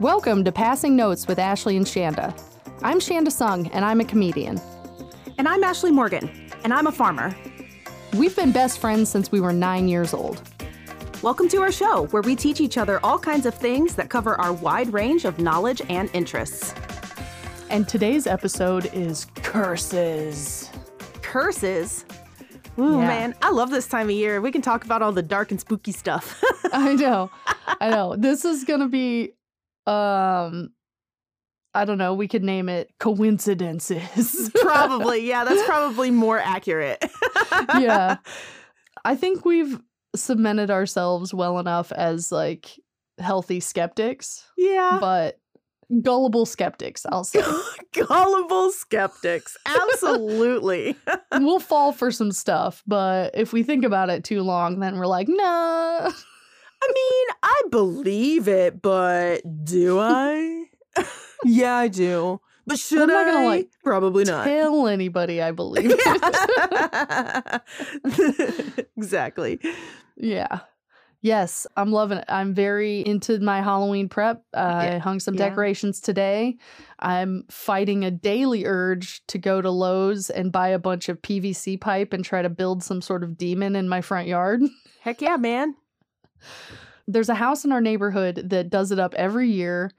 Welcome to Passing Notes with Ashley and Shanda. I'm Shanda Sung, and I'm a comedian. And I'm Ashley Morgan, and I'm a farmer. We've been best friends since we were nine years old. Welcome to our show, where we teach each other all kinds of things that cover our wide range of knowledge and interests. And today's episode is curses. Curses? Ooh, Yeah. man, I love this time of year. We can talk about all the dark and spooky stuff. I know. I know. This is going to be um I don't know, we could name it coincidences. probably, yeah, that's probably more accurate. yeah. I think we've cemented ourselves well enough as like healthy skeptics, Yeah. but gullible skeptics, I'll say. Gullible skeptics. Absolutely. we'll fall for some stuff, but if we think about it too long, then we're like, nah. I mean, I believe it, but do I? yeah, I do. But should I'm not I? gonna, like, Probably not. Tell anybody I believe. It. exactly. yeah. Yes, I'm loving it. I'm very into my Halloween prep. Uh, I hung some Yeah. decorations today. I'm fighting a daily urge to go to Lowe's and buy a bunch of PVC pipe and try to build some sort of demon in my front yard. Heck yeah, man. There's a house in our neighborhood that does it up every year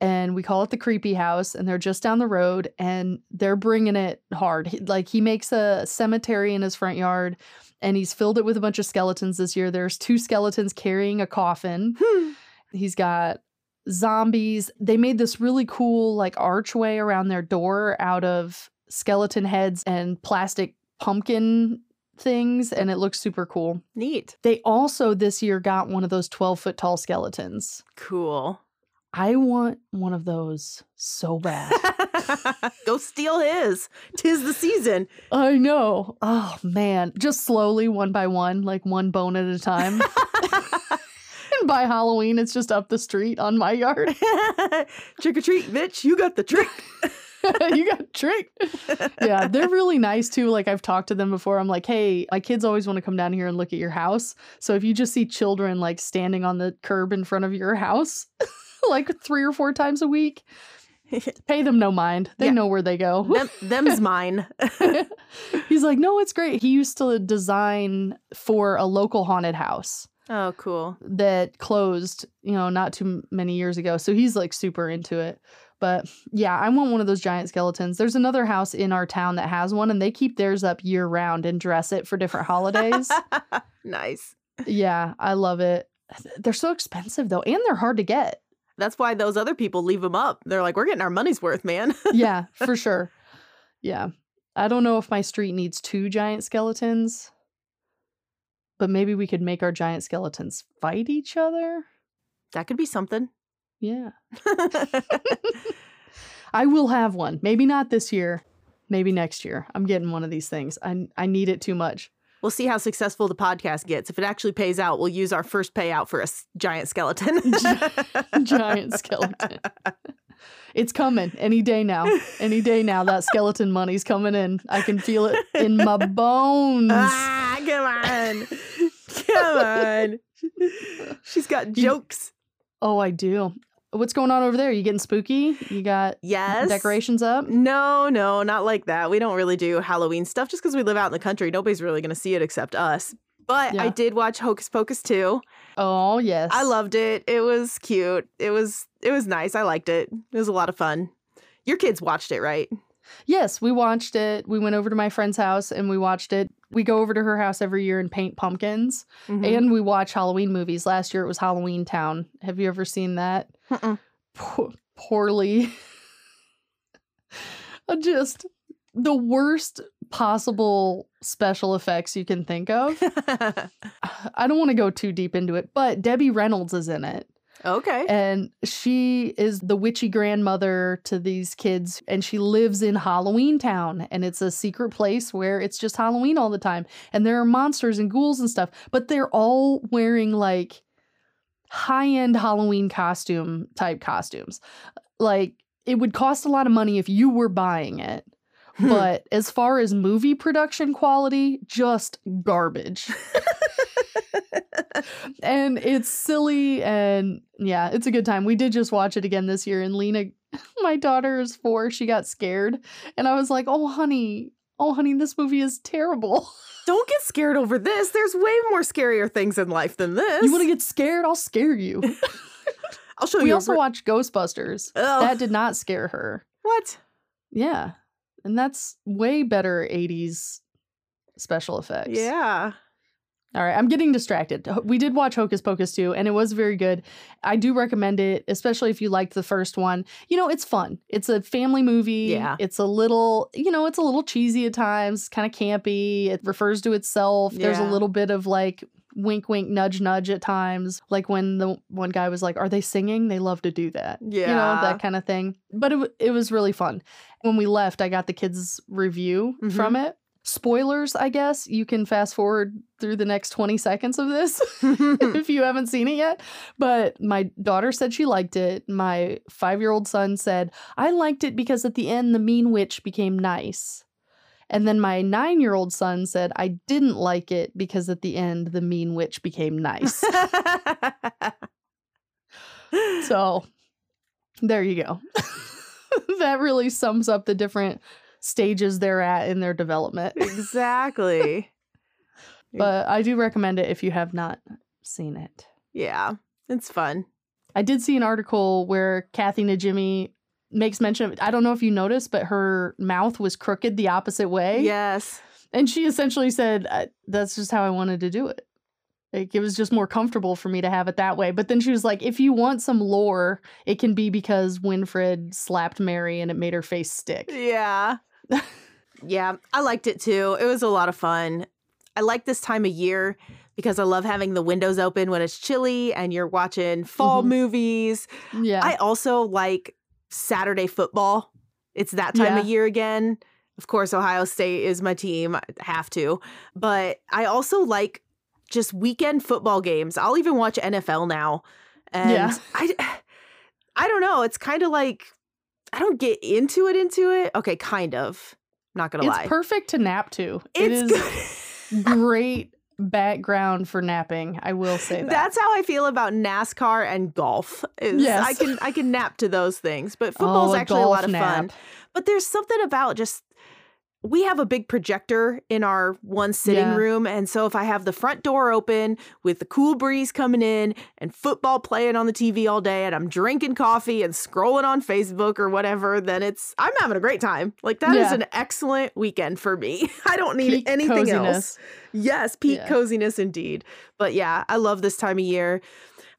and we call it the creepy house and they're just down the road and they're bringing it hard. He- like he makes a cemetery in his front yard and he's filled it with a bunch of skeletons this year. There's two skeletons carrying a coffin. Hmm. he's got zombies. They made this really cool like archway around their door out of skeleton heads and plastic pumpkin things and it looks super cool Neat. they also this year got one of those 12 foot tall skeletons. Cool. I want one of those so bad. Go steal his. Tis the season. I know. Oh man. Just slowly, one by one, like one bone at a time. and by Halloween, it's just up the street on my yard. Trick or treat, bitch. You got the trick. you got tricked. Yeah, they're really nice too. Like I've talked to them before. I'm like, hey, my kids always want to come down here and look at your house. So if you just see children like standing on the curb in front of your house, like three or four times a week, pay them no mind. They Yeah. know where they go. Them, them's mine. He's like, no, it's great. He used to design for a local haunted house oh, cool. that closed, you know, not too many years ago. So he's like super into it. But yeah, I want one of those giant skeletons. There's another house in our town that has one, and they keep theirs up year round and dress it for different holidays. nice. yeah, I love it. They're so expensive though, and they're hard to get. That's why those other people leave them up. They're like, we're getting our money's worth, man. Yeah, for sure. Yeah. I don't know if my street needs two giant skeletons, but maybe we could make our giant skeletons fight each other. that could be something. Yeah. I will have one. Maybe not this year. Maybe next year. I'm getting one of these things. I I need it too much. We'll see how successful the podcast gets. If it actually pays out, we'll use our first payout for a s- giant skeleton. Giant skeleton. It's coming any day now. Any day now. That skeleton money's coming in. I can feel it in my bones. ah, come on. Come on. She's got jokes. Oh, I do. What's going on over there? You getting spooky? You got Yes. decorations up? No, no, not like that. We don't really do Halloween stuff just because we live out in the country. Nobody's really going to see it except us. But I did watch Hocus Pocus 2. Oh, yes. I loved it. It was cute. It was it was nice. I liked it. It was a lot of fun. Your kids watched it, right? Yes, we watched it. We went over to my friend's house and we watched it. We go over to her house every year and paint pumpkins. Mhm. And we watch Halloween movies. Last year it was Halloween Town. Have you ever seen that? Po- poorly. Just the worst possible special effects you can think of. I don't want to go too deep into it, but Debbie Reynolds is in it. okay. And she is the witchy grandmother to these kids, and she lives in Halloween Town. And it's a secret place where it's just Halloween all the time. And there are monsters and ghouls and stuff, but they're all wearing like high end Halloween costume type costumes. Like it would cost a lot of money if you were buying it. Hmm. But as far as movie production quality, just garbage. and it's silly and yeah, it's a good time. We did just watch it again this year and Lena my daughter is 4, she got scared and I was like, "Oh honey, oh honey, this movie is terrible." Don't get scared over this. There's way more scarier things in life than this. You want to get scared? I'll scare you. I'll show we you. a also watched Ghostbusters. Ugh. That did not scare her. what? Yeah. And that's way better 80s special effects. Yeah. All right, I'm getting distracted. We did watch Hocus Pocus 2, and it was very good. I do recommend it, especially if you liked the first one. You know, it's fun. It's a family movie. Yeah. It's a little, you know, it's a little cheesy at times, kind of campy. It refers to itself. There's a little bit of like wink, wink, nudge, nudge at times. Like when the one guy was like, Are they singing? They love to do that. Yeah you know, that kind of thing. But it, it was really fun. When we left, I got the kids' review Mhm. from it. Spoilers, I guess. You can fast forward through the next 20 seconds of this if you haven't seen it yet. But my daughter said she liked it. My five year old son said, I liked it because at the end, the mean witch became nice. And then my nine year old son said, I didn't like it because at the end, the mean witch became nice. so there you go. that really sums up the different stages they're at in their development. exactly. But I do recommend it if you have not seen it. Yeah. It's fun. I did see an article where Kathy Najimy makes mention of I don't know if you noticed, but her mouth was crooked the opposite way. Yes. And she essentially said, "Uh, That's just how I wanted to do it. Like, it was just more comfortable for me to have it that way. But then she was like, If you want some lore, it can be because Winifred slapped Mary and it made her face stick. Yeah. Yeah, I liked it too. It was a lot of fun. I like this time of year because I love having the windows open when it's chilly and you're watching fall Mhm. movies. Yeah. I also like Saturday football. It's that time of year again. Of course, Ohio State is my team. I have to. But I also like just weekend football games. I'll even watch NFL now. And Yeah. I I don't know. It's kind of like I don't get into it into it. Okay, kind of. Not gonna it's lie. perfect to nap to. It It's great background for napping. I will say that. That's how I feel about NASCAR and golf. Is Yes. I can I can nap to those things, but oh, football's Oh, actually a lot of fun. But there's something about just we have a big projector in our one sitting Yeah. room. And so if I have the front door open with the cool breeze coming in and football playing on the TV all day and I'm drinking coffee and scrolling on Facebook or whatever, then it's I'm having a great time. Like that is Yeah. an excellent weekend for me. I don't need Peak anything else. Yes, peak Yeah. coziness indeed. But yeah, I love this time of year.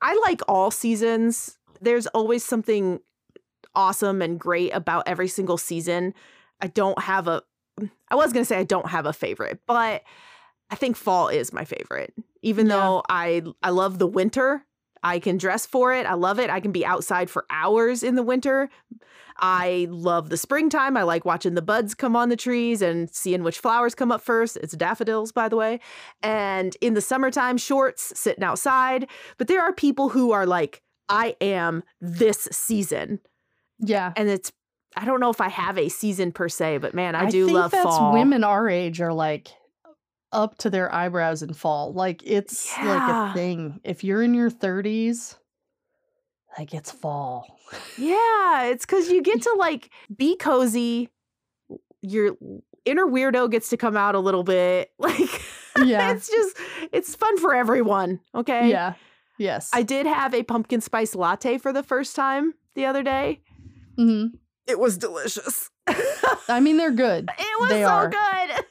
I like all seasons. There's always something awesome and great about every single season. I don't have a I was going to say I don't have a favorite, but I think fall is my favorite. Even Yeah. though I I love the winter, I can dress for it. I love it. I can be outside for hours in the winter. I love the springtime. I like watching the buds come on the trees and seeing which flowers come up first. It's daffodils, by the way. And in the summertime, shorts, sitting outside. But there are people who are like, I am this season. Yeah. And it's, I don't know if I have a season per se, but man, I, do think love that's fall. women our age are like up to their eyebrows in fall. Like it's like a thing. If you're in your 30s, like it's fall. Yeah, it's because you get to like be cozy. Your inner weirdo gets to come out a little bit. Like, Yeah. it's just, it's fun for everyone. Okay. Yeah. Yes. I did have a pumpkin spice latte for the first time the other day. hmm It was delicious. I mean, they're good. It was They so are. good.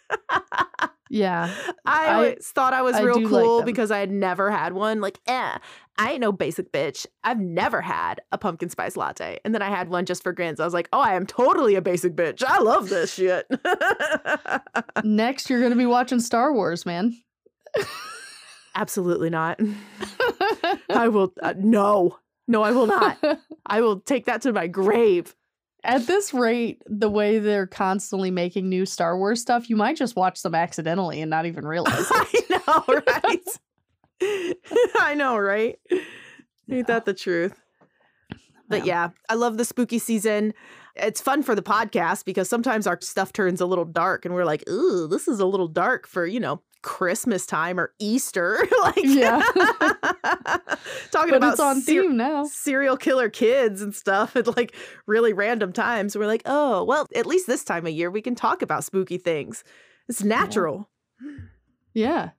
Yeah. I, always thought I was I real do like cool because I had never had one. Like, eh, I ain't no basic bitch. I've never had a pumpkin spice latte. And then I had one just for grins. I was like, oh, I am totally a basic bitch. I love this shit. Next, you're going to be watching Star Wars, man. Absolutely not. I will, uh, no, no, I will not. I will take that to my grave. At this rate, the way they're constantly making new Star Wars stuff, you might just watch them accidentally and not even realize. I know, right? I know, right? Ain't that the truth? But yeah, I love the spooky season. It's fun for the podcast because sometimes our stuff turns a little dark and we're like, ooh, this is a little dark for, you know, Christmas time or Easter. like Yeah. talking but about it's on ser- theme now. serial killer kids and stuff at like really random times. We're like, oh, well, at least this time of year we can talk about spooky things. It's natural. Yeah.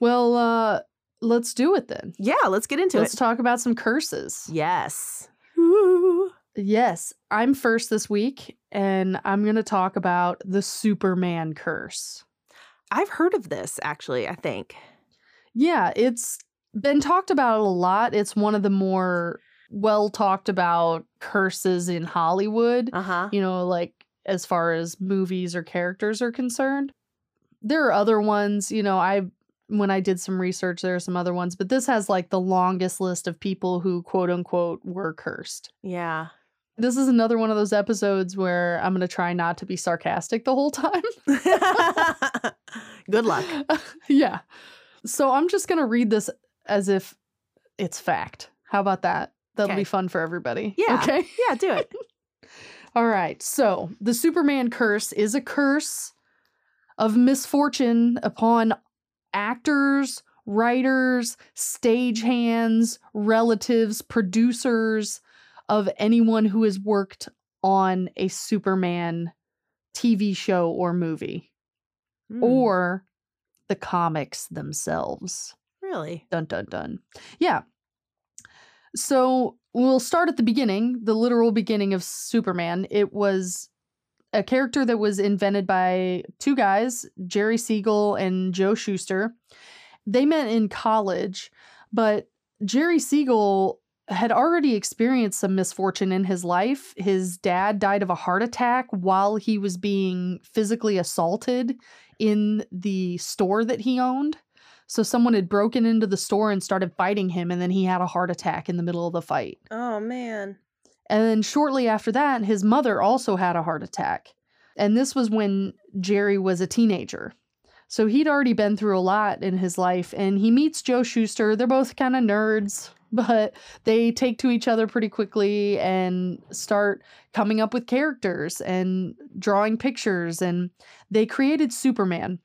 Well, uh, let's do it then. Yeah, let's get into it. Let's talk about some curses. yes. Ooh. Yes, I'm first this week, and I'm going to talk about the Superman curse. I've heard of this actually, I think. Yeah, it's been talked about a lot. It's one of the more well talked about curses in Hollywood, Uh-huh. you know, like as far as movies or characters are concerned. There are other ones, you know, I when I did some research there are some other ones, but this has like the longest list of people who quote unquote were cursed. Yeah. This is another one of those episodes where I'm going to try not to be sarcastic the whole time. Good luck. yeah. So I'm just going to read this as if it's fact. How about that? That'll Okay. be fun for everybody. Yeah. Okay. Yeah, do it. All right. So the Superman curse is a curse of misfortune upon actors, writers, stagehands, relatives, producers of anyone who has worked on a Superman TV show or movie Mm, or the comics themselves. really? Dun dun dun. Yeah. So we'll start at the beginning, the literal beginning of Superman. It was a character that was invented by two guys, Jerry Siegel and Joe Shuster. They met in college, but Jerry Siegel had already experienced some misfortune in his life. His dad died of a heart attack while he was being physically assaulted in the store that he owned. So someone had broken into the store and started fighting him, and then he had a heart attack in the middle of the fight. Oh man. And then shortly after that, his mother also had a heart attack. And this was when Jerry was a teenager. So he'd already been through a lot in his life, and he meets Joe Shuster. They're both kind of nerds, but they take to each other pretty quickly and start coming up with characters and drawing pictures. And they created Superman.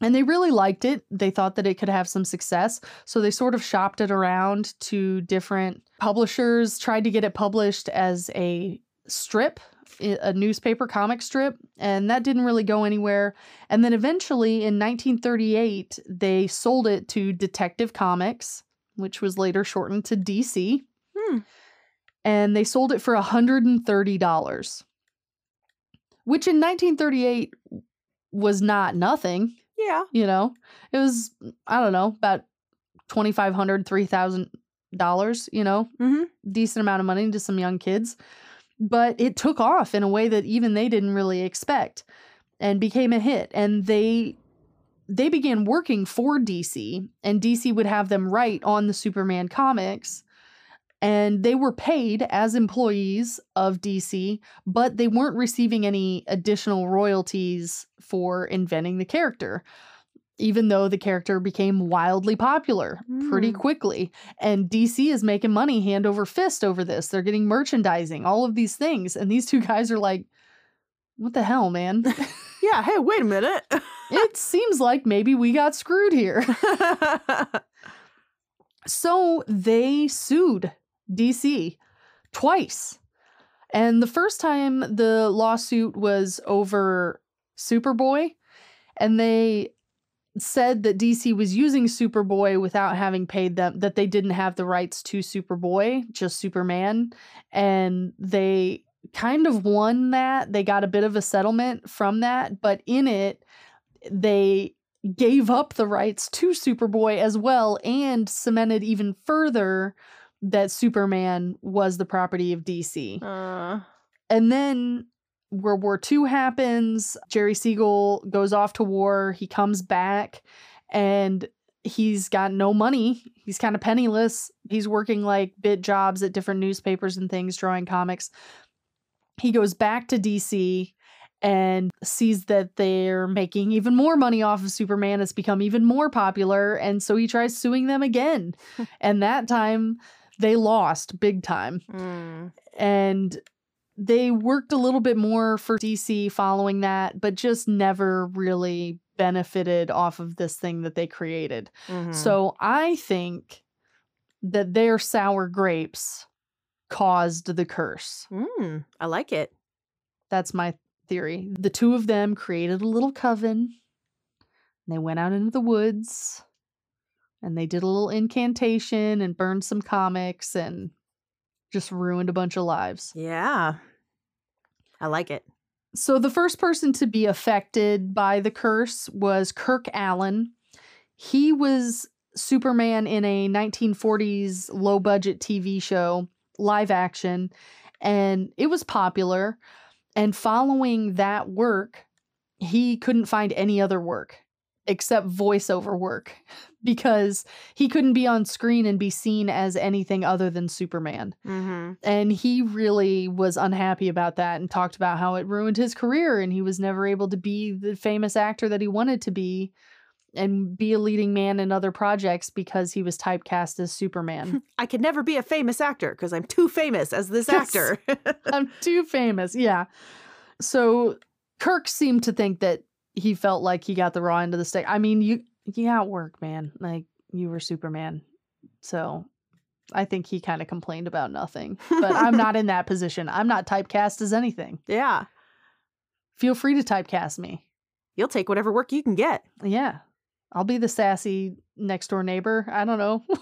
And they really liked it. They thought that it could have some success. So they sort of shopped it around to different publishers, tried to get it published as a strip, a newspaper comic strip, and that didn't really go anywhere. And then eventually in 1938, they sold it to Detective Comics, which was later shortened to DC. Hmm. And they sold it for $130, which in 1938 was not nothing Yeah. you know it was i don't know about $2500 $3000 you know Mhm. decent amount of money to some young kids but it took off in a way that even they didn't really expect and became a hit and they they began working for DC and DC would have them write on the Superman comics and they were paid as employees of DC but they weren't receiving any additional royalties for inventing the character even though the character became wildly popular pretty Mm. quickly and DC is making money hand over fist over this they're getting merchandising all of these things and these two guys are like what the hell man Yeah. Hey, wait a minute. it seems like maybe we got screwed here so they sued DC twice. And the first time the lawsuit was over Superboy, and they said that DC was using Superboy without having paid them, that they didn't have the rights to Superboy, just Superman. And they kind of won that. They got a bit of a settlement from that, but in it, they gave up the rights to Superboy as well and cemented even further that Superman was the property of DC. uh, And then World War II happens. Jerry Siegel goes off to war. He comes back and he's got no money. He's kind of penniless. He's working like bit jobs at different newspapers and things, drawing comics. He goes back to DC and sees that they're making even more money off of Superman. It's become even more popular. And so he tries suing them again. and that time they lost big time. mm. And they worked a little bit more for DC following that, but just never really benefited off of this thing that they created. Mhm. So I think that their sour grapes caused the curse. Mm, I like it. That's my theory. The two of them created a little coven. They went out into the woods and they did a little incantation and burned some comics and just ruined a bunch of lives. Yeah. I like it. So the first person to be affected by the curse was Kirk Alyn. He was Superman in a 1940s low budget TV show, live action, and it was popular. And following that work, he couldn't find any other work except voiceover work because he couldn't be on screen and be seen as anything other than Superman. Mm-hmm. And he really was unhappy about that and talked about how it ruined his career and he was never able to be the famous actor that he wanted to be and be a leading man in other projects because he was typecast as Superman. I could never be a famous actor because I'm too famous as this actor. I'm too famous. Yeah. So Kirk seemed to think that he felt like he got the raw end of the stick. I mean, you you got work, man. Like you were Superman. So I think he kind of complained about nothing. But I'm not in that position. I'm not typecast as anything. yeah. Feel free to typecast me. You'll take whatever work you can get. Yeah. I'll be the sassy next door neighbor. I don't know.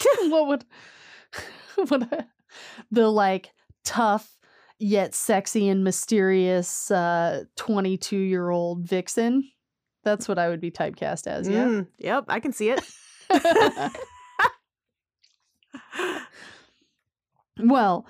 what would what I- the like tough yet sexy and mysterious uh 22 year old vixen that's what i would be typecast as yeah Mm, yep, I can see it. well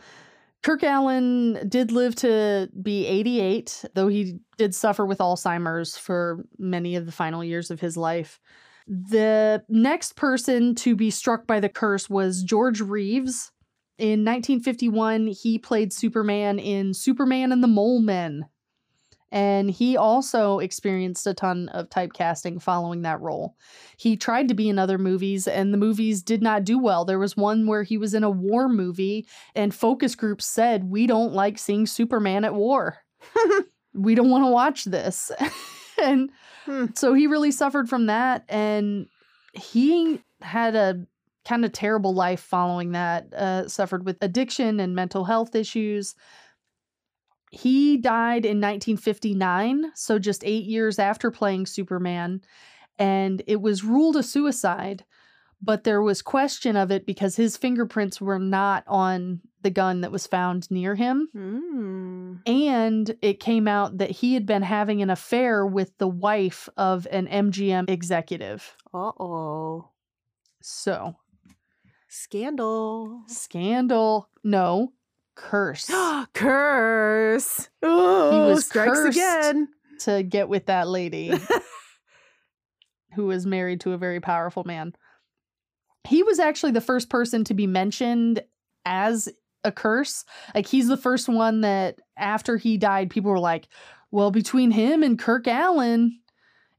kirk alyn did live to be 88 though he did suffer with alzheimer's for many of the final years of his life. The next person to be struck by the curse was george reeves. In 1951 he played superman in superman and the mole men and he also experienced a ton of typecasting following that role. He tried to be in other movies, and the movies did not do well. There was one where he was in a war movie, and focus groups said, We don't like seeing Superman at war. we don't want to watch this. and Hmm. so he really suffered from that. And he had a kind of terrible life following that, uh, suffered with addiction and mental health issues. He died in 1959, so just eight years after playing Superman, and it was ruled a suicide, but there was question of it because his fingerprints were not on the gun that was found near him. Mm. And it came out that he had been having an affair with the wife of an MGM executive. Uh oh. So, Scandal. scandal. No, curse. Curse. Oh, was strikes cursed. again. to get with that lady who was married to a very powerful man. He was actually the first person to be mentioned as a curse. Like he's the first one that after he died, people were like, well, between him and Kirk Alyn,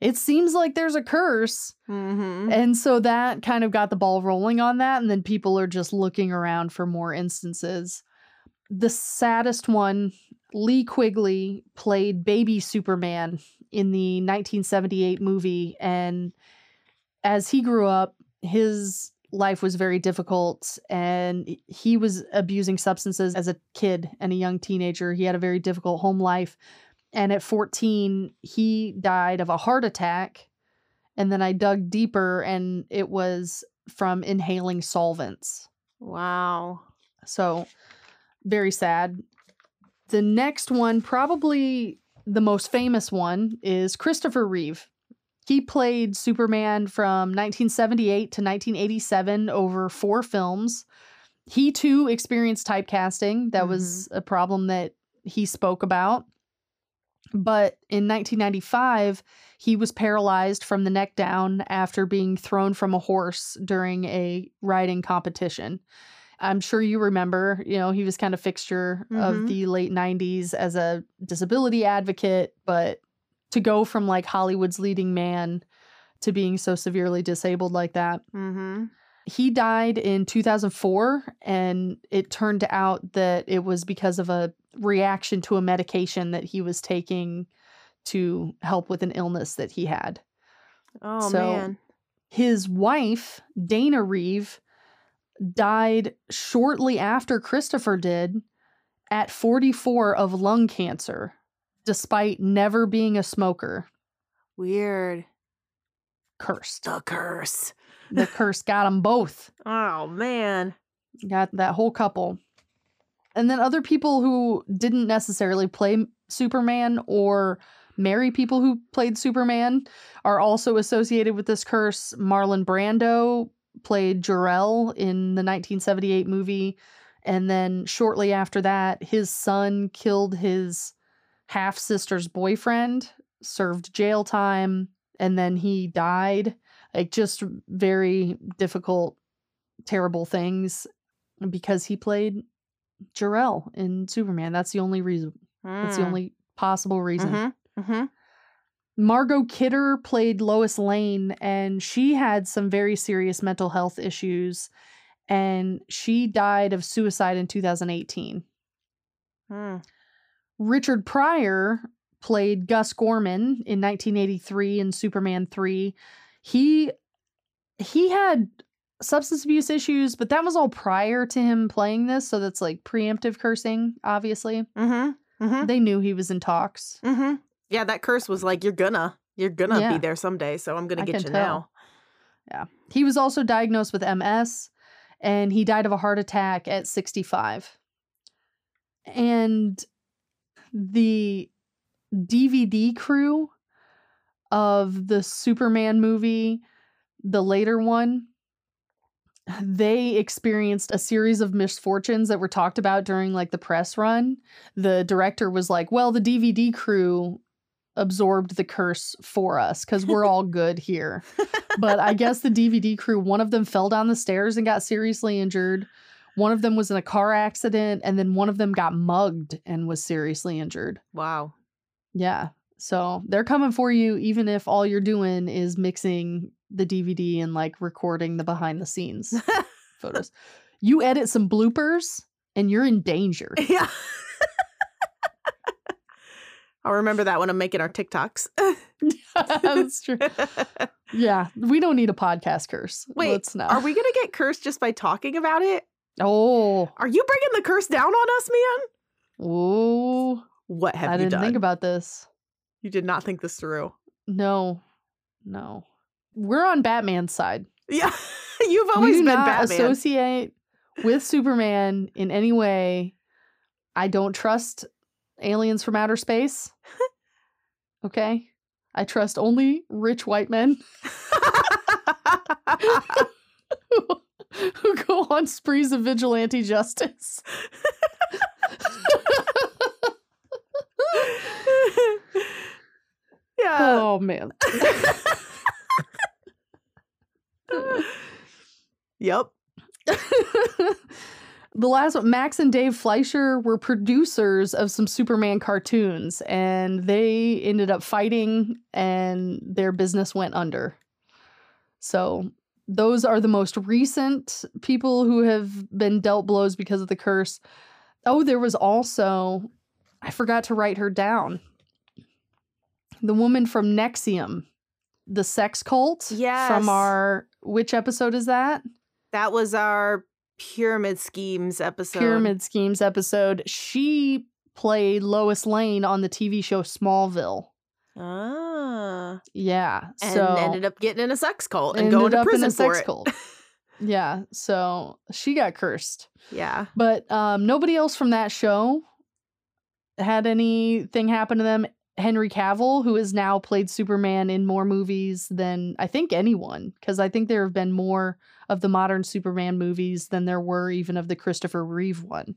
it seems like there's a curse. Mm-hmm. And so that kind of got the ball rolling on that. And then people are just looking around for more instances. The saddest one, Lee Quigley played baby Superman in the 1978 movie. And as he grew up, his life was very difficult and he was abusing substances as a kid and a young teenager. He had a very difficult home life. And at 14, he died of a heart attack. And then I dug deeper and it was from inhaling solvents. Wow. So very sad. The next one, probably the most famous one, is Christopher Reeve. He played Superman from 1978 to 1987 over four films. He too experienced typecasting. That mm-hmm. was a problem that he spoke about. But in 1995, he was paralyzed from the neck down after being thrown from a horse during a riding competition. I'm sure you remember, you know, he was kind of fixture Mhm. of the late 90s as a disability advocate, but to go from like Hollywood's leading man to being so severely disabled like that. Mm-hmm. He died in 2004, and it turned out that it was because of a reaction to a medication that he was taking to help with an illness that he had. Oh So- man. His wife, Dana Reeve, died shortly after Christopher did at 44 of lung cancer, despite never being a smoker. Weird. Cursed. The curse. The curse got them both. Oh man. Got that whole couple. And then other people who didn't necessarily play Superman or marry people who played Superman are also associated with this curse. Marlon Brando played Jor-El in the 1978 movie. And then shortly after that, his son killed his half sister's boyfriend, served jail time, and then he died. Like, just very difficult, terrible things because he played Jor-El in Superman. That's the only reason. That's the Mm. only possible reason. Mhm. Mhm. Margot Kidder played Lois Lane, and she had some very serious mental health issues, and she died of suicide in 2018. Mm. Richard Pryor played Gus Gorman in 1983 in Superman 3. He he had substance abuse issues, but that was all prior to him playing this, so that's like preemptive cursing, obviously. Mhm. Mhm. They knew he was in talks. Mhm. Yeah, that curse was like you're gonna you're gonna Yeah. be there someday, so I'm gonna I get you tell. now. Yeah. He was also diagnosed with MS and he died of a heart attack at 65. And the DVD crew of the Superman movie, the later one, they experienced a series of misfortunes that were talked about during like the press run. The director was like, "Well, the DVD crew absorbed the curse for us cuz we're all good here." but I guess the DVD crew, one of them fell down the stairs and got seriously injured. One of them was in a car accident, and then one of them got mugged and was seriously injured. Wow. Yeah. So they're coming for you, even if all you're doing is mixing the DVD and like recording the behind the scenes photos. You edit some bloopers and you're in danger. yeah. I'll remember that when I'm making our TikToks. That's true. Yeah. We don't need a podcast curse. Wait, Let's not. Are we gonna get cursed just by talking about it? Oh. Are you bringing the curse down on us, man? Oh. What have I you didn't done? think about this. you did not think this through. No, no. We're on Batman's side. Yeah, you've always been not Batman. associate with Superman in any way. I don't trust aliens from outer space. Okay. I trust only rich white men who go on sprees of vigilante justice. yeah. oh man. Yep. the last one, Max and Dave Fleischer were producers of some Superman cartoons, and they ended up fighting, and their business went under. So those are the most recent people who have been dealt blows because of the curse. Oh, there was also, I forgot to write her down. The woman from NXIVM, the sex cult. Yes. From our, which episode is that? That was our pyramid schemes episode. Pyramid Schemes episode, she played Lois Lane on the TV show Smallville. Ah. Yeah. And so ended up getting in a sex cult and going to prison for sex it. cult. yeah. So she got cursed. Yeah. But um, nobody else from that show had anything happen to them. Henry Cavill, who has now played Superman in more movies than I think anyone, because I think there have been more of the modern Superman movies than there were even of the Christopher Reeve one.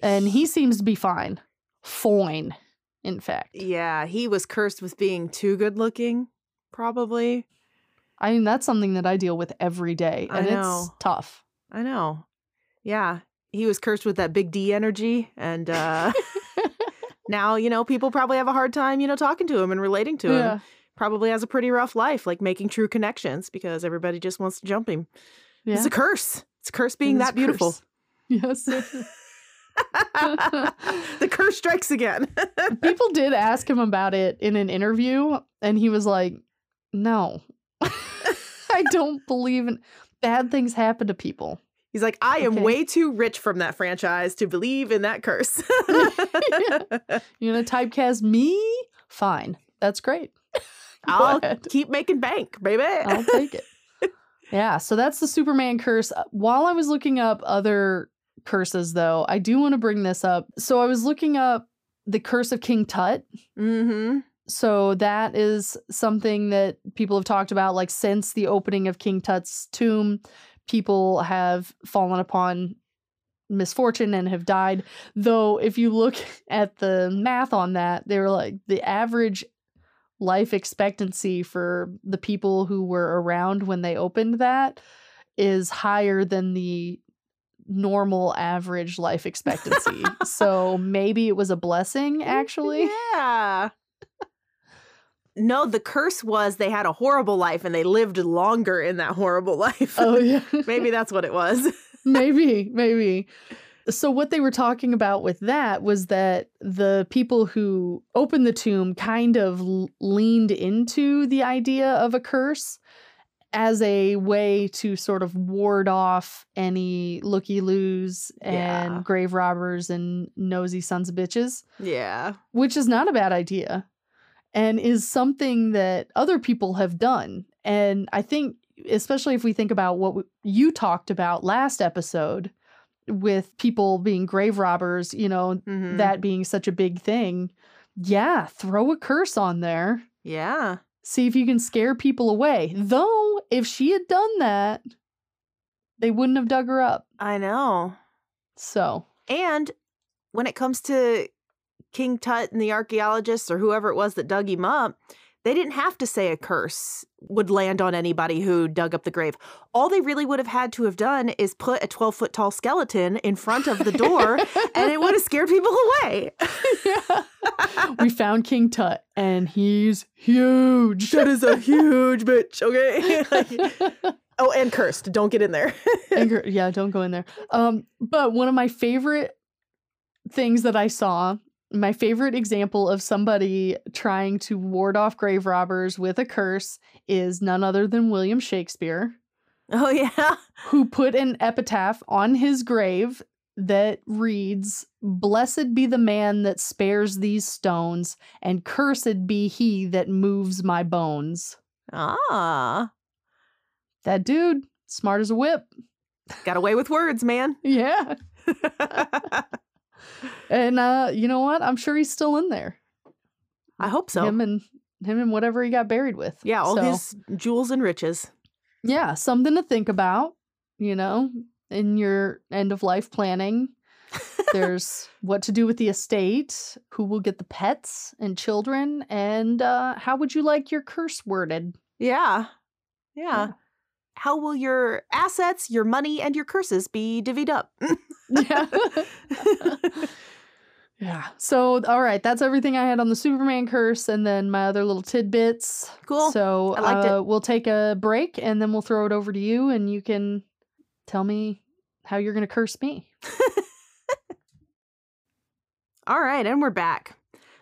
And he seems to be fine. Fine, in fact. Yeah, he was cursed with being too good looking, probably. I mean, that's something that I deal with every day, and it's tough. I know. Yeah. He was cursed with that big D energy and uh now, you know, people probably have a hard time, you know, talking to him and relating to him yeah. probably has a pretty rough life, like making true connections because everybody just wants to jump him. Yeah. It's a curse. It's a curse being that beautiful. curse. Yes. the curse strikes again. People did ask him about it in an interview, and he was like, No, I don't believe in bad things happen to people. He's like, I am Okay. way too rich from that franchise to believe in that curse. You're gonna typecast me? Fine. That's great. I'll ahead. keep making bank, baby. I'll take it. Yeah, so that's the Superman curse. Uh, While I was looking up other curses, though, I do want to bring this up. So I was looking up the curse of King Tut. mm-hmm. So that is something that people have talked about, like since the opening of King Tut's tomb, people have fallen upon misfortune and have died. Though, if you look at the math on that, they were like the average life expectancy for the people who were around when they opened that is higher than the normal average life expectancy. so maybe it was a blessing, actually. Yeah. No, the curse was they had a horrible life and they lived longer in that horrible life. Oh, yeah. Maybe that's what it was. maybe, maybe. So, what they were talking about with that was that the people who opened the tomb kind of leaned into the idea of a curse as a way to sort of ward off any looky loos and Yeah. grave robbers and nosy sons of bitches, Yeah. which is not a bad idea and is something that other people have done. And I think, especially if we think about what w- you talked about last episode with people being grave robbers, you know, Mhm. that being such a big thing. Yeah, throw a curse on there. Yeah. See if you can scare people away. Though, if she had done that, they wouldn't have dug her up. I know. So, And when it comes to King Tut and the archaeologists or whoever it was that dug him up, they didn't have to say a curse would land on anybody who dug up the grave. All they really would have had to have done is put a 12 foot tall skeleton in front of the door and it would have scared people away. yeah. we found King Tut and he's huge. that is a huge bitch, okay? oh, and cursed. Don't get in there. Anger, yeah, don't go in there. Um, but one of my favorite things that I saw, my favorite example of somebody trying to ward off grave robbers with a curse is none other than William Shakespeare, oh, yeah. who put an epitaph on his grave that reads, Blessed be the man that spares these stones, and cursed be he that moves my bones. Ah. That dude, smart as a whip. Got away with words, man. Yeah. And uh, you know what? I'm sure he's still in there. I hope so. Him and him and whatever he got buried with. yeah, all So, his jewels and riches. Yeah, something to think about, you know, in your end of life planning. There's what to do with the estate, who will get the pets and children, and uh, how would you like your curse worded? Yeah. Yeah. Yeah. How will your assets, your money, and your curses be divvied up? Yeah. yeah. So, all right, that's everything I had on the Superman curse, and then my other little tidbits. Cool. So I liked it. uh, we'll take a break, and then we'll throw it over to you, and you can tell me how you're going to curse me. All right, and we're back.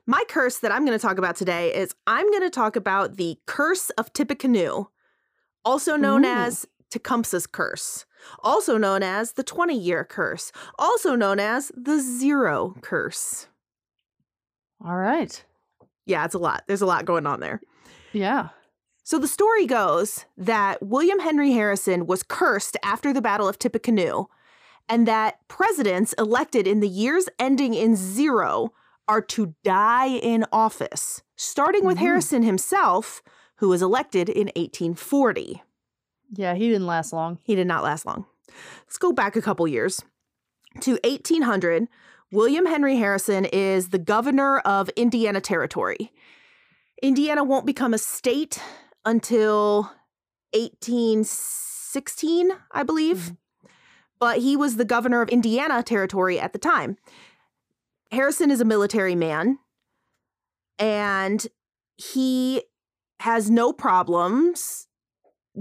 My curse that I'm going to talk about today is I'm going to talk about the curse of Tippecanoe, also known Ooh. as Tecumseh's curse, also known as the 20 year curse, also known as the zero curse. All right. Yeah, it's a lot. There's a lot going on there. Yeah. So the story goes that William Henry Harrison was cursed after the Battle of Tippecanoe, and that presidents elected in the years ending in zero are to die in office, starting with Mhm. Harrison himself, who was elected in 1840. Yeah, he didn't last long. He did not last long. Let's go back a couple years to 1800. William Henry Harrison is the governor of Indiana Territory. Indiana won't become a state until 1816, I believe. Mm-hmm. But he was the governor of Indiana Territory at the time. Harrison is a military man, and he has no problems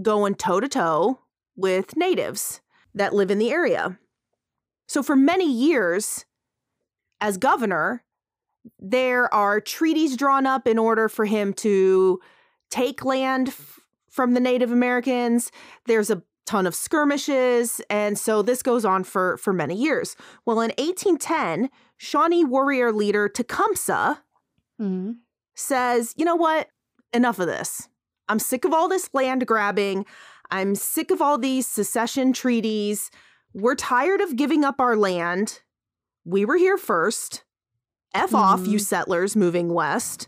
going toe to toe with natives that live in the area. So, for many years, as governor, there are treaties drawn up in order for him to take land f- from the Native Americans. There's a ton of skirmishes, and so this goes on for for many years. Well, in 1810, Shawnee warrior leader Tecumseh Mhm. says, "You know what? Enough of this. I'm sick of all this land grabbing. I'm sick of all these secession treaties. We're tired of giving up our land. We were here first. F off, you Mhm. settlers moving west.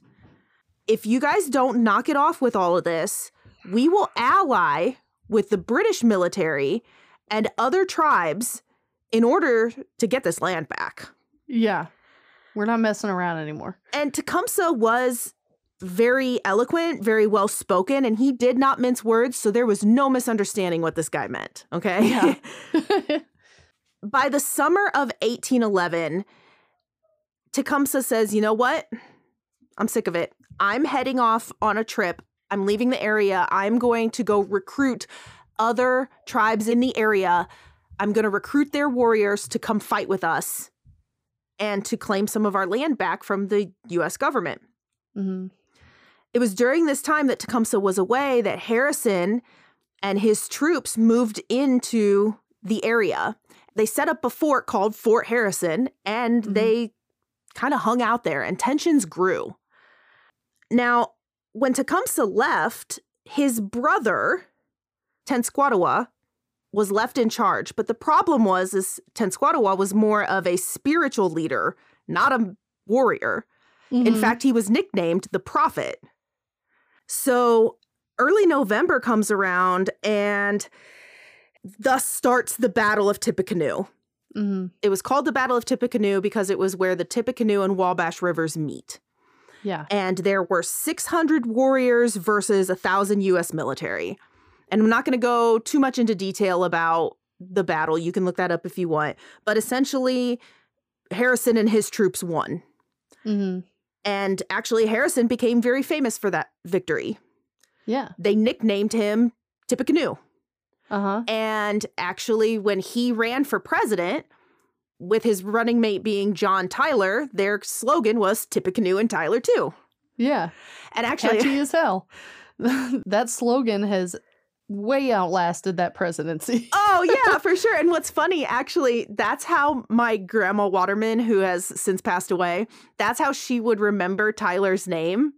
If you guys don't knock it off with all of this, we will ally with the British military and other tribes in order to get this land back. Yeah. We're not messing around anymore. And Tecumseh was very eloquent, very well spoken, and he did not mince words, so there was no misunderstanding what this guy meant. Okay. Yeah. By the summer of 1811, Tecumseh says, You know what? I'm sick of it. I'm heading off on a trip. I'm leaving the area. I'm going to go recruit other tribes in the area. I'm going to recruit their warriors to come fight with us and to claim some of our land back from the US government. hmm It was during this time that Tecumseh was away that Harrison and his troops moved into the area. They set up a fort called Fort Harrison and Mhm. they kind of hung out there and tensions grew. Now, when Tecumseh left, his brother, Tenskwatawa, was left in charge. But the problem was is Tenskwatawa was more of a spiritual leader, not a warrior. In Mhm. fact, he was nicknamed the Prophet. So early November comes around, and thus starts the Battle of Tippecanoe. Mhm. It was called the Battle of Tippecanoe because it was where the Tippecanoe and Wabash rivers meet. Yeah. And there were 600 warriors versus 1,000 US military. And I'm not going to go too much into detail about the battle. You can look that up if you want. But essentially, Harrison and his troops won. hmm And actually, Harrison became very famous for that victory. Yeah. They nicknamed him Tippecanoe. Uh huh. And actually, when he ran for president, with his running mate being John Tyler, their slogan was Tippecanoe and Tyler too. Yeah. And actually, Catchy as hell. that slogan has way outlasted that presidency. oh yeah, for sure. And what's funny, actually, that's how my grandma Waterman, who has since passed away, that's how she would remember Tyler's name.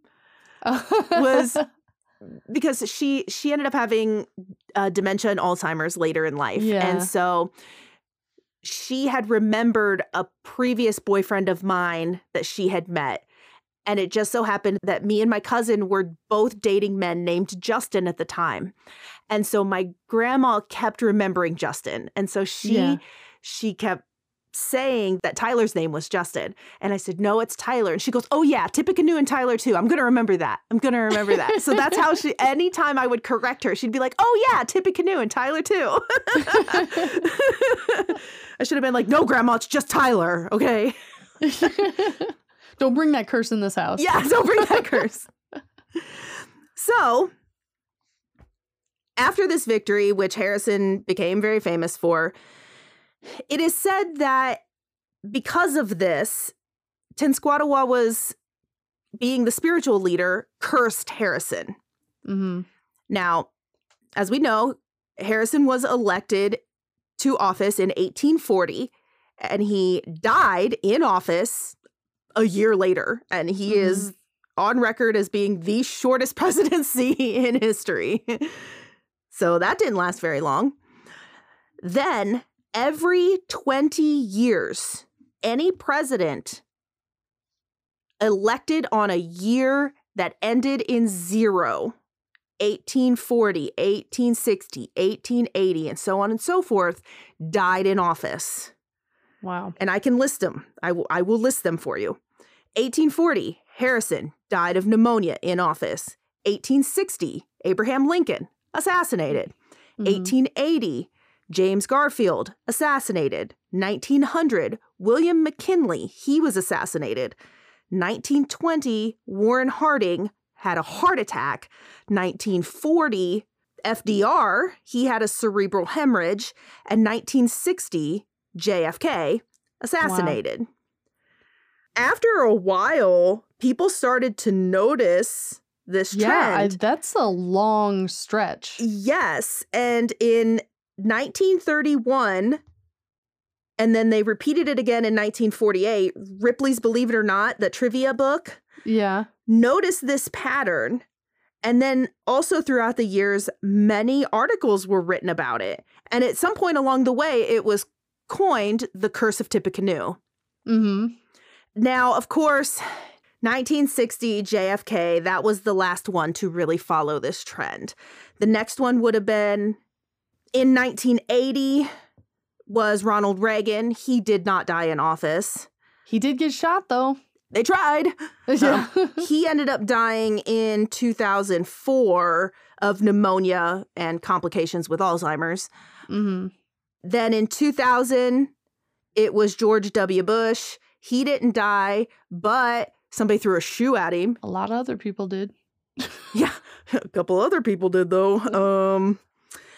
was- because she she ended up having uh, dementia and Alzheimer's later in life, Yeah. and so she had remembered a previous boyfriend of mine that she had met. And it just so happened that me and my cousin were both dating men named Justin at the time. And so my grandma kept remembering Justin. And so she Yeah. she kept saying that Tyler's name was Justin. And I said, no, it's Tyler. And she goes, oh, yeah, Tippecanoe and Tyler too. I'm going to remember that. I'm going to remember that. so that's how she, anytime I would correct her, she'd be like, oh, yeah, Tippecanoe and Tyler too. I should have been like, no, Grandma, it's just Tyler. Okay. Don't bring that curse in this house. Yeah, don't bring that curse. So, after this victory, which Harrison became very famous for, it is said that because of this, Tenskwatawa was being the spiritual leader, cursed Harrison. hmm Now, as we know, Harrison was elected to office in 1840 and he died in office a year later. And he Mhm. is on record as being the shortest presidency in history. So that didn't last very long. Then, every 20 years, any president elected on a year that ended in zero 1840, 1860, 1880, and so on and so forth, died in office. Wow. And I can list them. I will, I will list them for you. 1840, Harrison died of pneumonia in office. 1860, Abraham Lincoln assassinated. Mhm. 1880, James Garfield assassinated. 1900, William McKinley, he was assassinated. 1920, Warren Harding, had a heart attack. 1940, FDR, he had a cerebral hemorrhage. And 1960, JFK assassinated. After a while, people started to notice this Yeah. I, that's a long stretch. Yes. And in 1931, and then they repeated it again in 1948, Ripley's Believe It or Not, the trivia book, Yeah. noticed this pattern. And then also throughout the years, many articles were written about it. And at some point along the way, it was coined the Curse of Tippecanoe. Mm-hmm. Now, of course, 1960 JFK, that was the last one to really follow this trend. The next one would have been in 1980 was Ronald Reagan. He did not die in office. He did get shot though. They tried. Yeah. He ended up dying in 2004 of pneumonia and complications with Alzheimer's. mm-hmm. Then in 2000, it was George W. Bush. He didn't die, but somebody threw a shoe at him. A lot of other people did. Yeah, a couple other people did though. Um,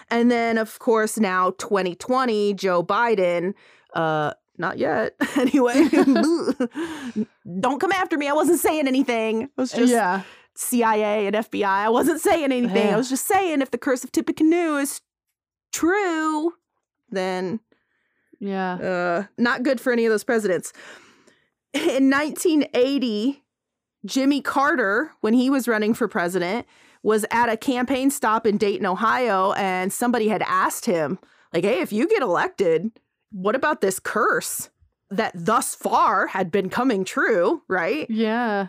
and then of course now 2020, Joe Biden. Uh, not yet. anyway, don't come after me. I wasn't saying anything. I was just yeah. CIA and FBI. I wasn't saying anything. I was just saying if the curse of Tippecanoe is true, then Yeah. uh, not good for any of those presidents. In 1980, Jimmy Carter, when he was running for president, was at a campaign stop in Dayton, Ohio, and somebody had asked him, like, hey, if you get elected, what about this curse that thus far had been coming true, right? Yeah.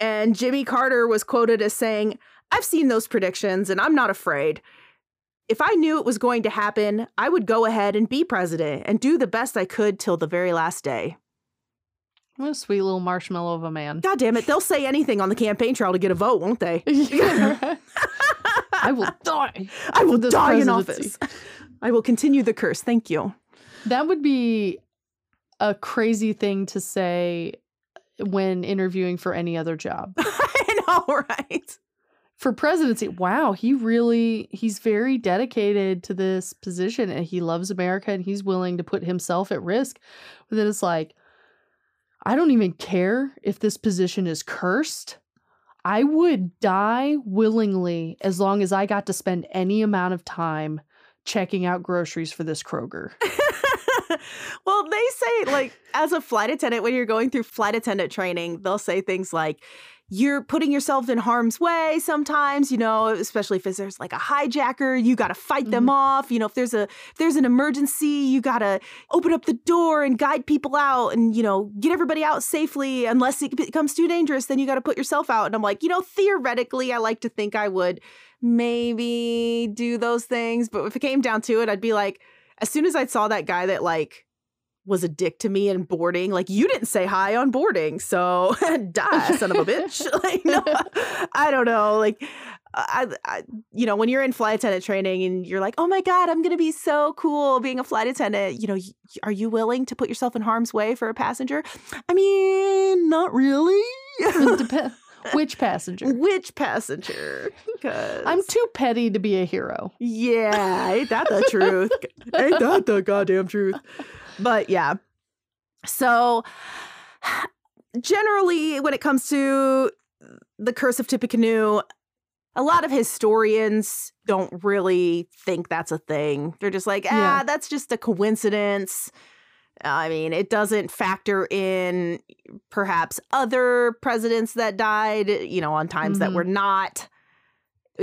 And Jimmy Carter was quoted as saying, I've seen those predictions and I'm not afraid. If I knew it was going to happen, I would go ahead and be president and do the best I could till the very last day. What a sweet little marshmallow of a man. God damn it, they'll say anything on the campaign trail to get a vote, won't they? I will die. I will die in office. I will continue the curse. Thank you. That would be a crazy thing to say when interviewing for any other job. I know, right? For presidency, wow, he really he's very dedicated to this position and he loves America and he's willing to put himself at risk. But then it's like I don't even care if this position is cursed. I would die willingly as long as I got to spend any amount of time checking out groceries for this Kroger. well, they say, like, as a flight attendant, when you're going through flight attendant training, they'll say things like, you're putting yourself in harm's way sometimes, you know, especially if there's like a hijacker, you got to fight them mm-hmm. off. You know, if there's a if there's an emergency, you got to open up the door and guide people out and, you know, get everybody out safely unless it becomes too dangerous, then you got to put yourself out. And I'm like, you know, theoretically, I like to think I would maybe do those things, but if it came down to it, I'd be like as soon as I saw that guy that like was a dick to me in boarding. Like you didn't say hi on boarding, so die, son of a bitch. like no, I don't know. Like I, I, you know, when you're in flight attendant training and you're like, oh my god, I'm gonna be so cool being a flight attendant. You know, y- are you willing to put yourself in harm's way for a passenger? I mean, not really. Which passenger? Which passenger? Because I'm too petty to be a hero. Yeah, ain't that the truth? ain't that the goddamn truth? But yeah. So generally when it comes to the curse of Tippecanoe, a lot of historians don't really think that's a thing. They're just like, ah, Yeah. that's just a coincidence. I mean, it doesn't factor in perhaps other presidents that died, you know, on times that Mhm. were not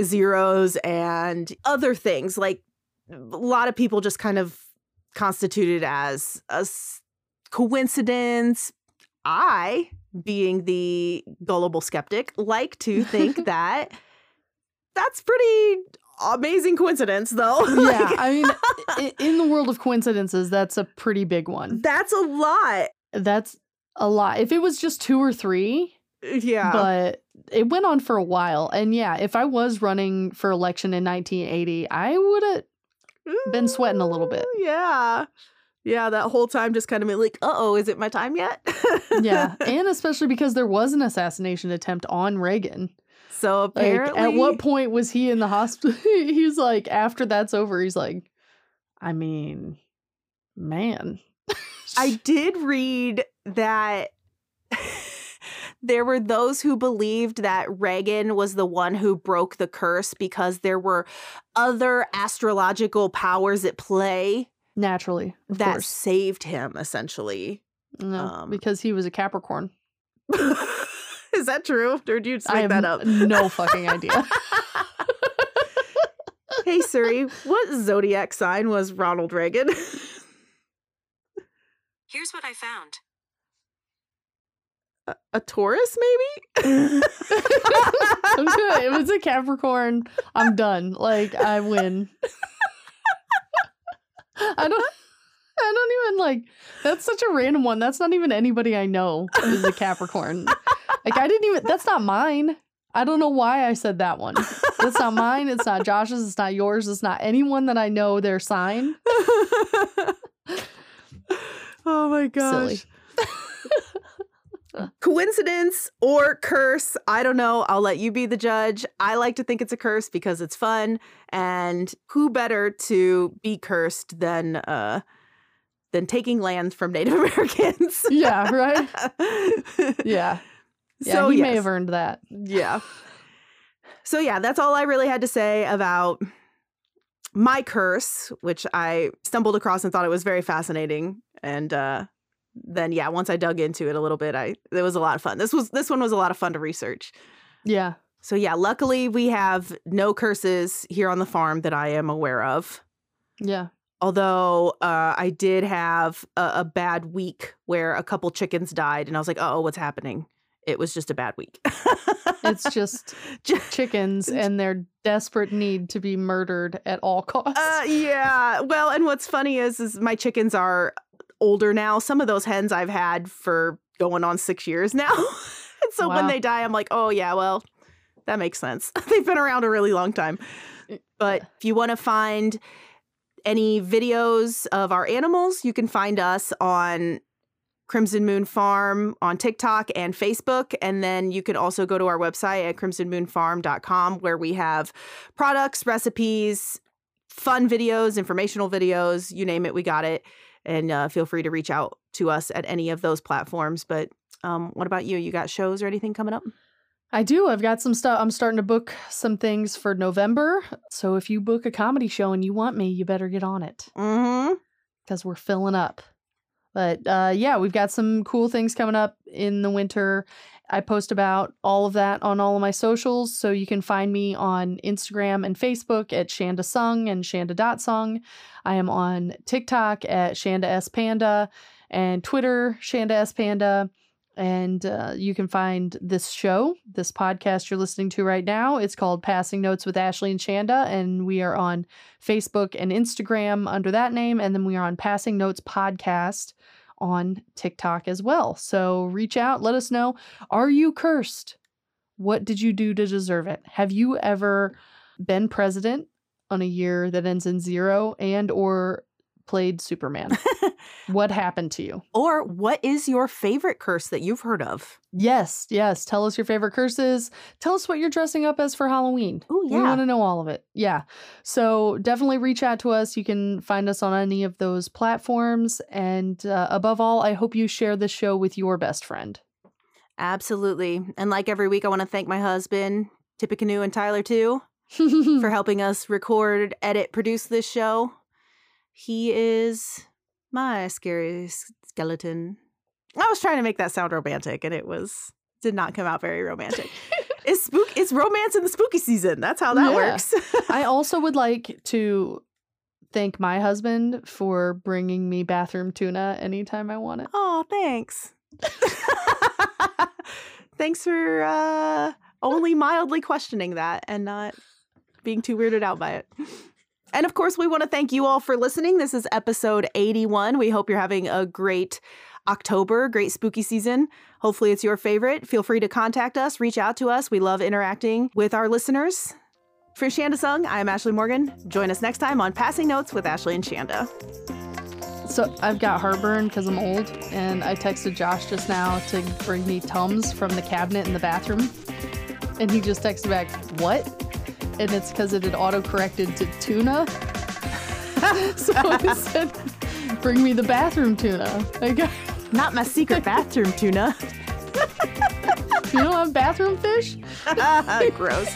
zeros and other things. Like a lot of people just kind of constituted as a coincidence. I, being the gullible skeptic, like to think that that's pretty amazing coincidence, though. Yeah, Like, I mean, in the world of coincidences, that's a pretty big one. that's a lot. That's a lot. If it was just two or three, Yeah. but it went on for a while. And yeah, if I was running for election in 1980, I would have been sweating a little bit. Yeah. Yeah, that whole time just kind of been like, uh oh, is it my time yet? yeah. And especially because there was an assassination attempt on Reagan. So Like, apparently, at what point was he in the hospital? he's like, after that's over, he's like, I mean, man. I did read that there were those who believed that Reagan was the one who broke the curse because there were other astrological powers at play naturally, of that course. saved him, essentially. No, um, because he was a Capricorn. Is that true? Or did you just I make have that up? no fucking idea. hey Siri, what zodiac sign was Ronald Reagan? Here's what I found. A, a Taurus, maybe? I'm good. If it's a Capricorn, I'm done. Like I win. I don't. I don't even like. That's such a random one. That's not even anybody I know who's a Capricorn. Like I didn't even. That's not mine. I don't know why I said that one. It's not mine. It's not Josh's. It's not yours. It's not anyone that I know their sign. oh my gosh. Coincidence or curse, I don't know. I'll let you be the judge. I like to think it's a curse because it's fun and who better to be cursed than uh than taking land from Native Americans. Yeah. Right. Yeah. Yeah. so he yes. may have earned that. Yeah. So yeah, that's all I really had to say about my curse, which I stumbled across and thought it was very fascinating. And uh then yeah, once I dug into it a little bit, I it was a lot of fun. This was this one was a lot of fun to research. Yeah. So yeah, luckily we have no curses here on the farm that I am aware of. Yeah. Although uh, I did have a, a bad week where a couple chickens died, and I was like, "Oh, what's happening?" It was just a bad week. It's just chickens and their desperate need to be murdered at all costs. Uh, yeah. Well, and what's funny is, is my chickens are older now. Some of those hens I've had for going on six years now. and so when they die, I'm like, oh yeah, well, that makes sense. They've been around a really long time. But if you want to find any videos of our animals, you can find us on Crimson Moon Farm on TikTok and Facebook. And then you can also go to our website at crimsonmoonfarm.com where we have products, recipes, fun videos, informational videos, you name it, we got it. And uh, feel free to reach out to us at any of those platforms. But um, what about you? You got shows or anything coming up? I do. I've got some stuff. I'm starting to book some things for November. So if you book a comedy show and you want me, you better get on it Mm-hmm. because we're filling up. But uh, yeah, we've got some cool things coming up in the winter. I post about all of that on all of my socials. So you can find me on Instagram and Facebook at Shanda Sung and Shanda.sung. I am on TikTok at Shanda S Panda and Twitter, Shanda S Panda. And uh, you can find this show, this podcast you're listening to right now. It's called Passing Notes with Ashley and Shanda. And we are on Facebook and Instagram under that name. And then we are on Passing Notes Podcast on TikTok as well. So reach out, let us know. Are you cursed? What did you do to deserve it? Have you ever been president on a year that ends in zero and or played Superman? what happened to you? Or what is your favorite curse that you've heard of? Yes, yes. Tell us your favorite curses. Tell us what you're dressing up as for Halloween. Oh, yeah. We want to know all of it. Yeah. So definitely reach out to us. You can find us on any of those platforms. And uh, above all, I hope you share this show with your best friend. Absolutely. And like every week, I want to thank my husband, Tippecanoe and Tyler, too, for helping us record, edit, produce this show. He is my scary skeleton. I was trying to make that sound romantic, and it was did not come out very romantic. it's spook. It's romance in the spooky season. That's how that Yeah. works. I also would like to thank my husband for bringing me bathroom tuna anytime I want it. oh, thanks. thanks for uh, only mildly questioning that and not being too weirded out by it. And of course, we want to thank you all for listening. This is episode 81. We hope you're having a great October, great spooky season. Hopefully, it's your favorite. Feel free to contact us, reach out to us. We love interacting with our listeners. For Shanda Sung, I'm Ashley Morgan. Join us next time on Passing Notes with Ashley and Shanda. So I've got heartburn because I'm old, and I texted Josh just now to bring me Tums from the cabinet in the bathroom, and he just texted back, "What?" And it's because it had auto-corrected to tuna. so I said, "Bring me the bathroom tuna." Got, Not my secret bathroom tuna. you don't have bathroom fish? Ah, gross.